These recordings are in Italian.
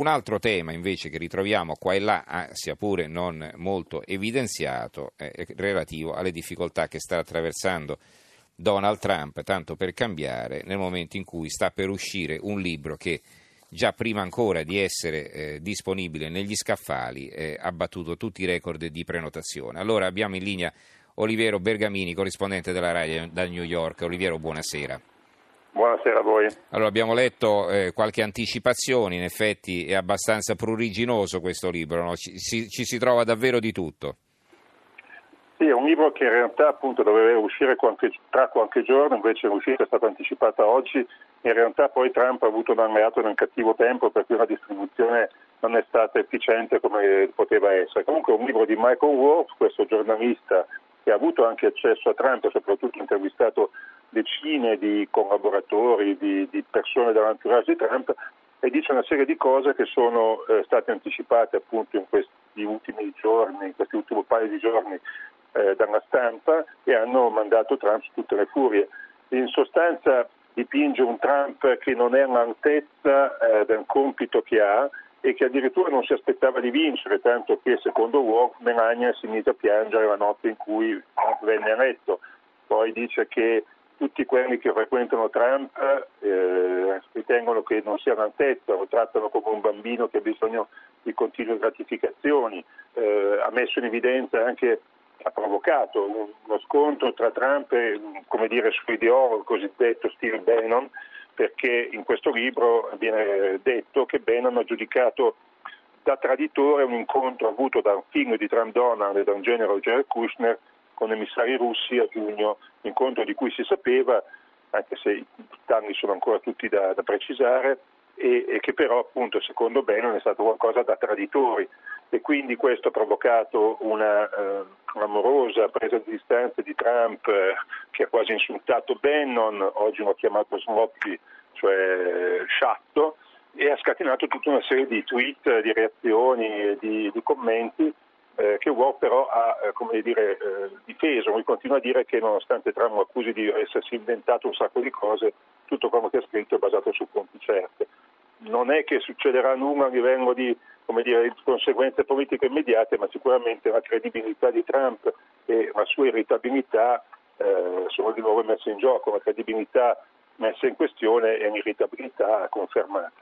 Un altro tema invece che ritroviamo qua e là, ah, sia pure non molto evidenziato, è relativo alle difficoltà che sta attraversando Donald Trump, tanto per cambiare, nel momento in cui sta per uscire un libro che già prima ancora di essere eh, disponibile negli scaffali eh, ha battuto tutti i record di prenotazione. Allora abbiamo in linea Oliviero Bergamini, corrispondente della RAI da New York. Oliviero, buonasera. Buonasera a voi. Allora, abbiamo letto eh, qualche anticipazione, in effetti è abbastanza pruriginoso questo libro, no? ci, si, ci, si trova davvero di tutto. Sì, è un libro che in realtà appunto doveva uscire qualche, tra qualche giorno, invece l'uscita è stata anticipata oggi, in realtà poi Trump ha avuto un alleato nel cattivo tempo per cui la distribuzione non è stata efficiente come poteva essere. Comunque è un libro di Michael Wolff, questo giornalista che ha avuto anche accesso a Trump e soprattutto intervistato decine di collaboratori, di, di persone dell'entourage di Trump e dice una serie di cose che sono eh, state anticipate appunto in questi ultimi giorni, in questi ultimi paio di giorni eh, dalla stampa e hanno mandato Trump su tutte le furie. In sostanza dipinge un Trump che non è all'altezza eh, del compito che ha e che addirittura non si aspettava di vincere, tanto che secondo Wolf Melania si mise a piangere la notte in cui venne eletto. Poi dice che tutti quelli che frequentano Trump eh, ritengono che non sia all'altezza, lo trattano come un bambino che ha bisogno di continue gratificazioni, eh, ha messo in evidenza anche, ha provocato uno scontro tra Trump e come dire, suo ideologo, il cosiddetto Steve Bannon, perché in questo libro viene detto che Bannon ha giudicato da traditore un incontro avuto da un figlio di Trump Donald e da un generale Jared Kushner con emissari russi a giugno, incontro di cui si sapeva, anche se i danni sono ancora tutti da, da precisare, e, e, che però appunto secondo Bannon è stato qualcosa da traditori. E quindi questo ha provocato una, uh, un'amorosa presa di distanza di Trump uh, che ha quasi insultato Bannon, oggi l'ho chiamato sloppy, cioè sciatto, e ha scatenato tutta una serie di tweet, di reazioni, di, di commenti eh, che War però ha eh, dire, eh, difeso, lui continua a dire che nonostante Trump accusi di essersi inventato un sacco di cose, tutto quello che ha scritto è basato su fonti certe. Non è che succederà nulla a livello di dire, conseguenze politiche immediate, ma sicuramente la credibilità di Trump e la sua irritabilità eh, sono di nuovo messe in gioco, la credibilità messa in questione e l'irritabilità confermata.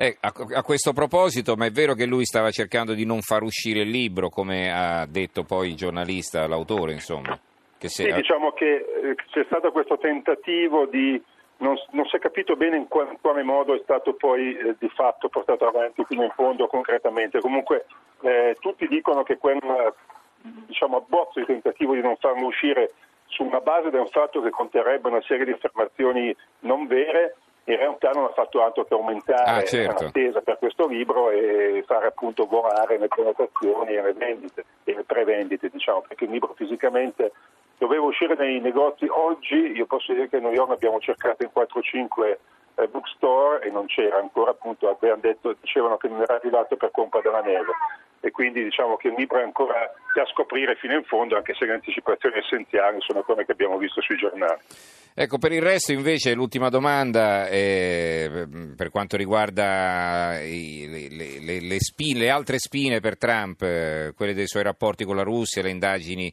Eh, a, a, questo proposito, ma è vero che lui stava cercando di non far uscire il libro, come ha detto poi il giornalista, l'autore, insomma? Che se... Sì, diciamo che eh, c'è stato questo tentativo di... Non, non si è capito bene in quale, modo è stato poi eh, di fatto portato avanti fino in fondo concretamente. Comunque eh, tutti dicono che quel diciamo, abbozzo di tentativo di non farlo uscire su una base del fatto che conterrebbe una serie di affermazioni non vere in realtà non ha fatto altro che aumentare ah, certo. l'attesa per questo libro e fare appunto volare le prenotazioni e le vendite e le prevendite, diciamo, perché il libro fisicamente doveva uscire nei negozi oggi, io posso dire che a New York abbiamo cercato in 4-5 eh, bookstore e non c'era ancora, appunto, detto, dicevano che non era arrivato per colpa della neve e quindi diciamo che il libro è ancora da scoprire fino in fondo, anche se le anticipazioni essenziali sono quelle che abbiamo visto sui giornali. Ecco, per il resto invece l'ultima domanda eh, per quanto riguarda i, le, le, le, spine, le, altre spine per Trump, eh, quelle dei suoi rapporti con la Russia, le indagini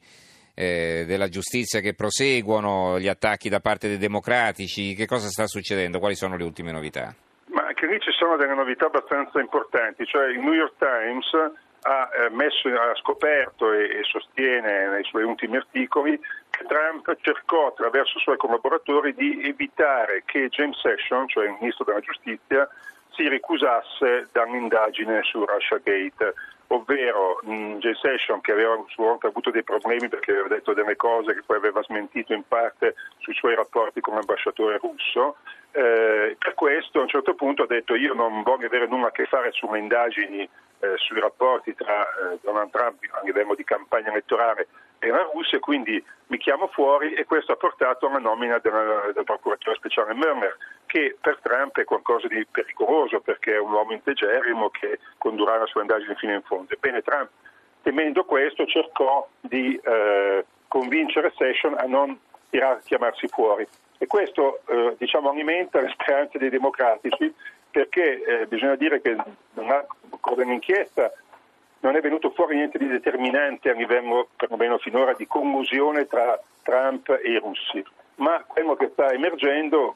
eh, della giustizia che proseguono, gli attacchi da parte dei democratici, che cosa sta succedendo? Quali sono le ultime novità? Ma anche lì ci sono delle novità abbastanza importanti, cioè il New York Times ha, eh, messo, ha scoperto e, sostiene nei suoi ultimi articoli che Trump cercò attraverso i suoi collaboratori di evitare che James Sessions, cioè il ministro della giustizia, si ricusasse dall'indagine su Russiagate, ovvero mh, James Sessions che aveva a sua volta avuto dei problemi perché aveva detto delle cose che poi aveva smentito in parte sui suoi rapporti con l'ambasciatore russo. Eh, per questo a un certo punto ha detto io non voglio avere nulla a che fare sulle indagini eh, sui rapporti tra eh, Donald Trump a livello di campagna elettorale e la Russia, quindi mi chiamo fuori e questo ha portato alla nomina del, del procuratore speciale Murner, che per Trump è qualcosa di pericoloso perché è un uomo integerrimo che condurrà la sua indagine fino in fondo. Ebbene, Trump, temendo questo, cercò di eh, convincere Session a non tirar, chiamarsi fuori e questo eh, diciamo, alimenta le speranze dei democratici perché eh, bisogna dire che con un'inchiesta non è venuto fuori niente di determinante a livello, perlomeno finora, di collusione tra Trump e i russi, ma quello che sta emergendo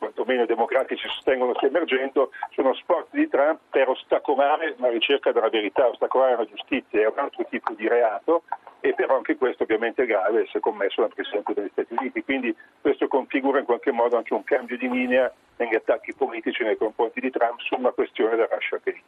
quantomeno i democratici sostengono stia emergendo, sono sforzi di Trump per ostacolare la ricerca della verità, ostacolare la giustizia, è un altro tipo di reato e però anche questo ovviamente è grave se commesso dal Presidente degli Stati Uniti. Quindi questo configura in qualche modo anche un cambio di linea negli attacchi politici nei confronti di Trump su una questione del Russia Gate.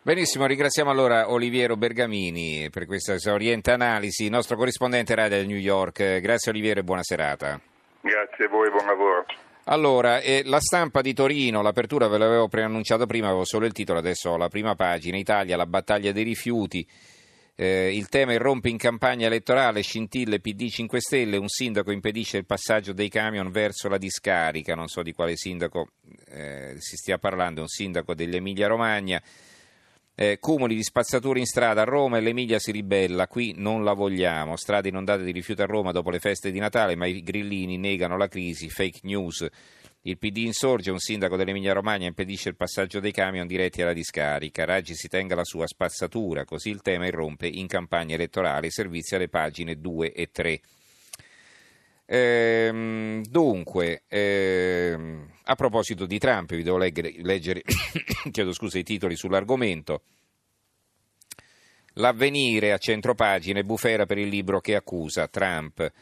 Benissimo, ringraziamo allora Oliviero Bergamini per questa esauriente analisi, il nostro corrispondente radio del New York. Grazie Oliviero e buona serata. Grazie a voi, buon lavoro. Allora, eh, la stampa di Torino, l'apertura ve l'avevo preannunciato prima, avevo solo il titolo, adesso ho la prima pagina, Italia, la battaglia dei rifiuti. Eh, il tema irrompe in campagna elettorale, scintille PD 5 Stelle, un sindaco impedisce il passaggio dei camion verso la discarica, non so di quale sindaco eh, si stia parlando, un sindaco dell'Emilia Romagna. Eh, cumuli di spazzature in strada a Roma e l'Emilia si ribella, qui non la vogliamo. Strade inondate di rifiuti a Roma dopo le feste di Natale, ma i grillini negano la crisi, fake news. Il PD insorge, un sindaco dell'Emilia Romagna impedisce il passaggio dei camion diretti alla discarica. Raggi si tenga la sua spazzatura, così il tema irrompe in campagna elettorale, servizi alle pagine 2 e 3. Ehm, dunque, ehm, a proposito di Trump, vi devo leggere, leggere chiedo scusa, i titoli sull'argomento. L'avvenire a centropagine, bufera per il libro che accusa Trump.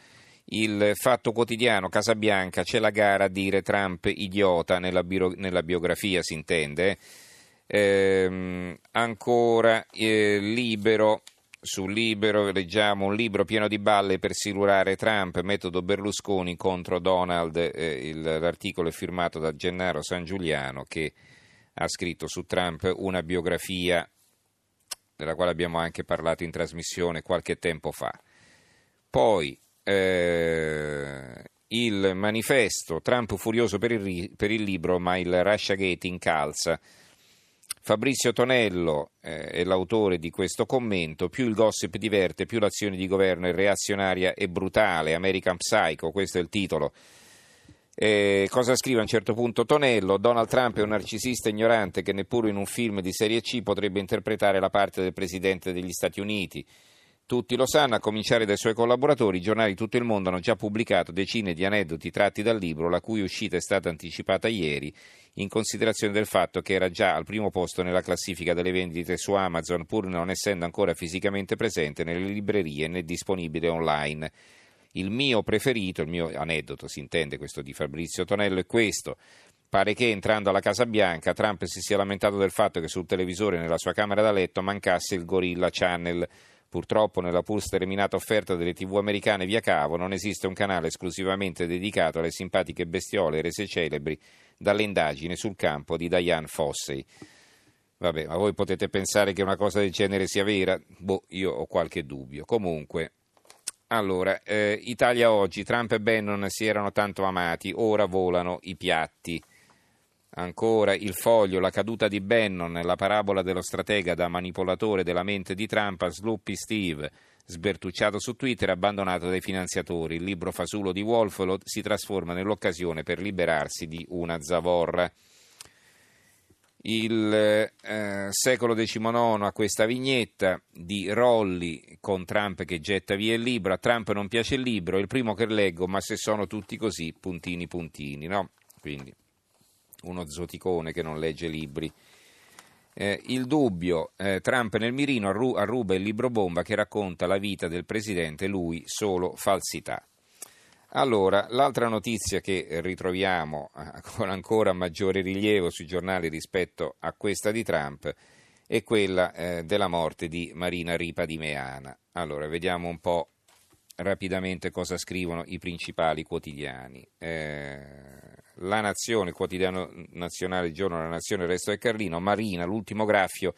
Il fatto quotidiano, Casabianca, c'è la gara a dire Trump idiota nella, bio, nella biografia, si intende. Ehm, ancora eh, libero, sul Libero leggiamo un libro pieno di balle per silurare Trump, metodo Berlusconi contro Donald. Eh, il, l'articolo è firmato da Gennaro San Giuliano che ha scritto su Trump una biografia della quale abbiamo anche parlato in trasmissione qualche tempo fa. Poi eh, il manifesto, Trump furioso per il, per il libro, ma il Russia Gate incalza. Fabrizio Tonello eh, è l'autore di questo commento, più il gossip diverte, più l'azione di governo è reazionaria e brutale, American Psycho, questo è il titolo. Eh, cosa scrive a un certo punto Tonello? Donald Trump è un narcisista ignorante che neppure in un film di serie C potrebbe interpretare la parte del Presidente degli Stati Uniti. Tutti lo sanno, a cominciare dai suoi collaboratori, i giornali di tutto il mondo hanno già pubblicato decine di aneddoti tratti dal libro, la cui uscita è stata anticipata ieri, in considerazione del fatto che era già al primo posto nella classifica delle vendite su Amazon, pur non essendo ancora fisicamente presente nelle librerie né disponibile online. Il mio preferito, il mio aneddoto, si intende questo di Fabrizio Tonello, è questo. Pare che entrando alla Casa Bianca Trump si sia lamentato del fatto che sul televisore nella sua camera da letto mancasse il Gorilla Channel Purtroppo nella pur sterminata offerta delle tv americane via cavo non esiste un canale esclusivamente dedicato alle simpatiche bestiole rese celebri dalle indagini sul campo di Diane Fossey. Vabbè, ma voi potete pensare che una cosa del genere sia vera? Boh, io ho qualche dubbio. Comunque, allora, eh, Italia oggi, Trump e Bannon si erano tanto amati, ora volano i piatti. Ancora il foglio, la caduta di Bannon, la parabola dello stratega da manipolatore della mente di Trump a Sloppy Steve, sbertucciato su Twitter abbandonato dai finanziatori. Il libro fasulo di Wolf si trasforma nell'occasione per liberarsi di una zavorra. Il eh, secolo XIX ha questa vignetta di Rolli con Trump che getta via il libro. A Trump non piace il libro, è il primo che leggo, ma se sono tutti così, puntini puntini, no? Quindi uno zoticone che non legge libri. Eh, il dubbio, eh, Trump nel mirino arruba il libro bomba che racconta la vita del presidente, lui solo falsità. Allora, l'altra notizia che ritroviamo eh, con ancora maggiore rilievo sui giornali rispetto a questa di Trump è quella eh, della morte di Marina Ripa di Meana. Allora, vediamo un po' rapidamente cosa scrivono i principali quotidiani. Eh, la Nazione, il quotidiano nazionale, il giorno della Nazione, il resto del Carlino, Marina, l'ultimo graffio,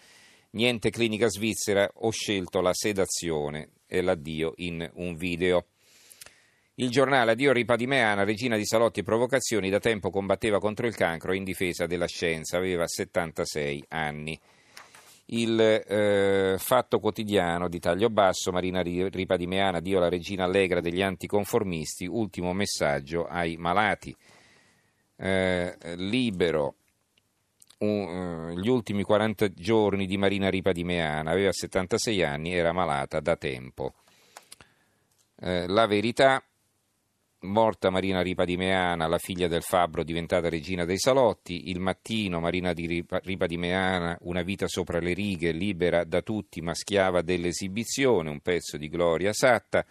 niente clinica svizzera, ho scelto la sedazione e l'addio in un video. Il giornale Addio Ripa di Meana, regina di salotti e provocazioni, da tempo combatteva contro il cancro in difesa della scienza, aveva 76 anni. Il eh, fatto quotidiano di taglio basso, Marina Ripa di Meana, Dio la regina allegra degli anticonformisti, ultimo messaggio ai malati eh, libero uh, gli ultimi 40 giorni di Marina Ripa di Meana, aveva 76 anni, era malata da tempo. Eh, la verità, morta Marina Ripa di Meana, la figlia del fabbro diventata regina dei salotti, il mattino Marina di Ripa, Ripa di Meana, una vita sopra le righe, libera da tutti ma schiava dell'esibizione, un pezzo di Gloria Satta,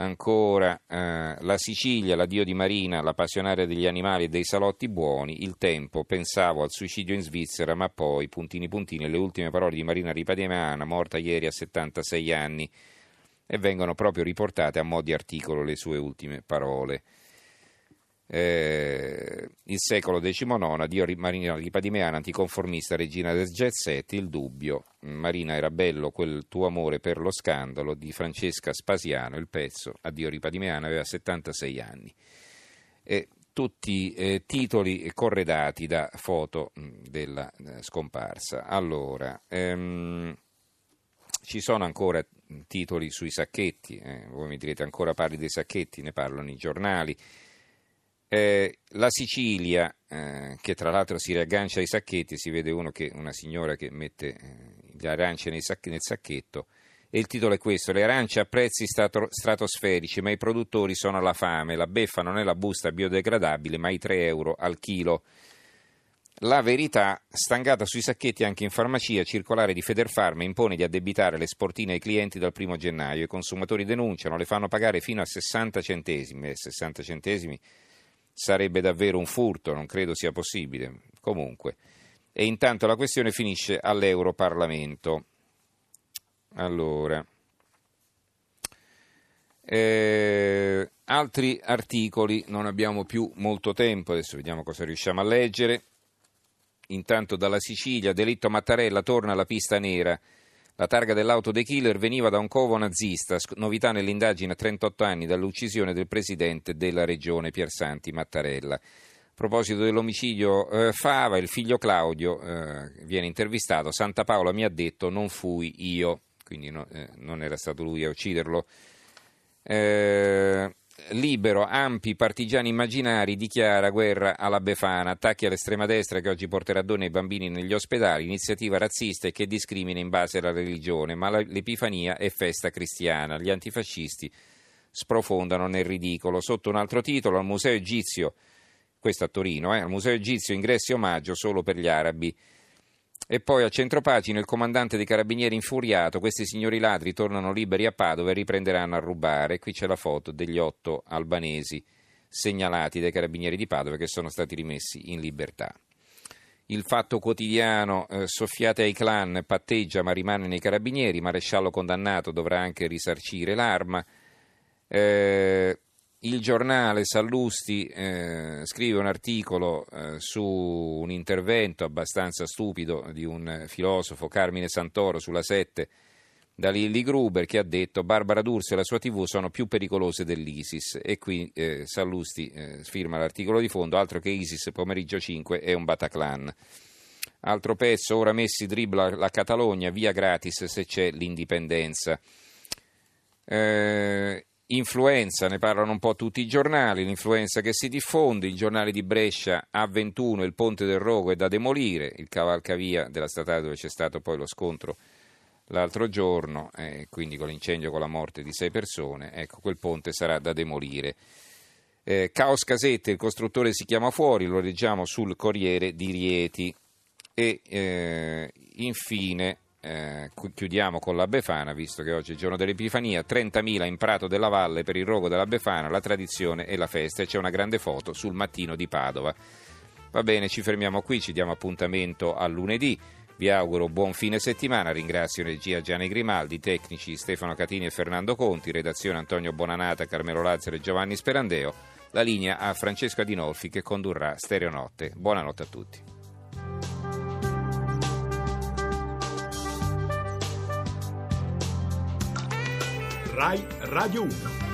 Ancora eh, la Sicilia, l'addio di Marina, la passionaria degli animali e dei salotti buoni, il tempo, pensavo al suicidio in Svizzera, ma poi, puntini puntini, le ultime parole di Marina Ripadiemana, morta ieri a 76 anni, e vengono proprio riportate a mo' di articolo le sue ultime parole eh, il secolo XIX, Dio Marina Ripadimeana, anticonformista, regina del jet set, il dubbio, Marina era bello quel tuo amore per lo scandalo di Francesca Spasiano, il pezzo, Addio Ripadimeana, aveva 76 anni. E tutti eh, titoli corredati da foto mh, della eh, scomparsa. Allora, ehm, ci sono ancora titoli sui sacchetti, eh, voi mi direte ancora parli dei sacchetti, ne parlano i giornali. Eh, la Sicilia, eh, che tra l'altro si riaggancia ai sacchetti, si vede che, una signora che mette eh, le arance sac- nel sacchetto, e il titolo è questo: Le arance a prezzi strato- stratosferici, ma i produttori sono alla fame. La beffa non è la busta biodegradabile, ma i 3 euro al chilo. La verità, stangata sui sacchetti anche in farmacia, circolare di Federfarma impone di addebitare le sportine ai clienti dal primo gennaio. I consumatori denunciano, le fanno pagare fino a 60 centesimi. 60 centesimi sarebbe davvero un furto, non credo sia possibile. Comunque. E intanto la questione finisce all'Europarlamento. Allora. Eh, altri articoli, non abbiamo più molto tempo, adesso vediamo cosa riusciamo a leggere. Intanto dalla Sicilia, delitto Mattarella torna alla pista nera. La targa dell'auto dei killer veniva da un covo nazista, novità nell'indagine a 38 anni dall'uccisione del presidente della regione Piersanti Mattarella. A proposito dell'omicidio eh, Fava, il figlio Claudio eh, viene intervistato, Santa Paola mi ha detto non fui io, quindi no, eh, non era stato lui a ucciderlo. Eh, libero, ampi, partigiani immaginari, dichiara guerra alla Befana, attacchi all'estrema destra che oggi porterà donne e bambini negli ospedali, iniziativa razzista e che discrimina in base alla religione, ma l'Epifania è festa cristiana. Gli antifascisti sprofondano nel ridicolo. Sotto un altro titolo, al Museo Egizio, questo a Torino, eh, al Museo Egizio ingressi omaggio solo per gli arabi. E poi a centropagina il comandante dei carabinieri infuriato, questi signori ladri tornano liberi a Padova e riprenderanno a rubare. Qui c'è la foto degli otto albanesi segnalati dai carabinieri di Padova che sono stati rimessi in libertà. Il fatto quotidiano, eh, soffiate ai clan, patteggia ma rimane nei carabinieri, maresciallo condannato dovrà anche risarcire l'arma. Eh, il giornale Sallusti eh, scrive un articolo eh, su un intervento abbastanza stupido di un filosofo, Carmine Santoro, sulla 7 da Lilly Gruber che ha detto Barbara D'Urso e la sua TV sono più pericolose dell'ISIS e qui eh, Sallusti eh, firma l'articolo di fondo, altro che ISIS pomeriggio 5 è un Bataclan. Altro pezzo, ora Messi dribbla la Catalogna, via gratis se c'è l'indipendenza. Eh, Influenza, ne parlano un po' tutti i giornali, l'influenza che si diffonde, il giornale di Brescia A21, il ponte del Rogo è da demolire, il cavalcavia della statale dove c'è stato poi lo scontro l'altro giorno, eh, quindi con l'incendio con la morte di sei persone, ecco quel ponte sarà da demolire. Eh, Caos Casette, il costruttore si chiama fuori, lo leggiamo sul Corriere di Rieti e eh, infine eh, chiudiamo con la Befana, visto che oggi è il giorno dell'Epifania, 30.000 in Prato della Valle per il rogo della Befana, la tradizione e la festa e c'è una grande foto sul mattino di Padova. Va bene, ci fermiamo qui, ci diamo appuntamento a lunedì. Vi auguro buon fine settimana, ringrazio in regia Gianni Grimaldi, tecnici Stefano Catini e Fernando Conti, redazione Antonio Bonanata, Carmelo Lazzaro e Giovanni Sperandeo, la linea a Francesca Dinolfi che condurrà Stereonotte. Buonanotte a tutti. Rai Radio 1.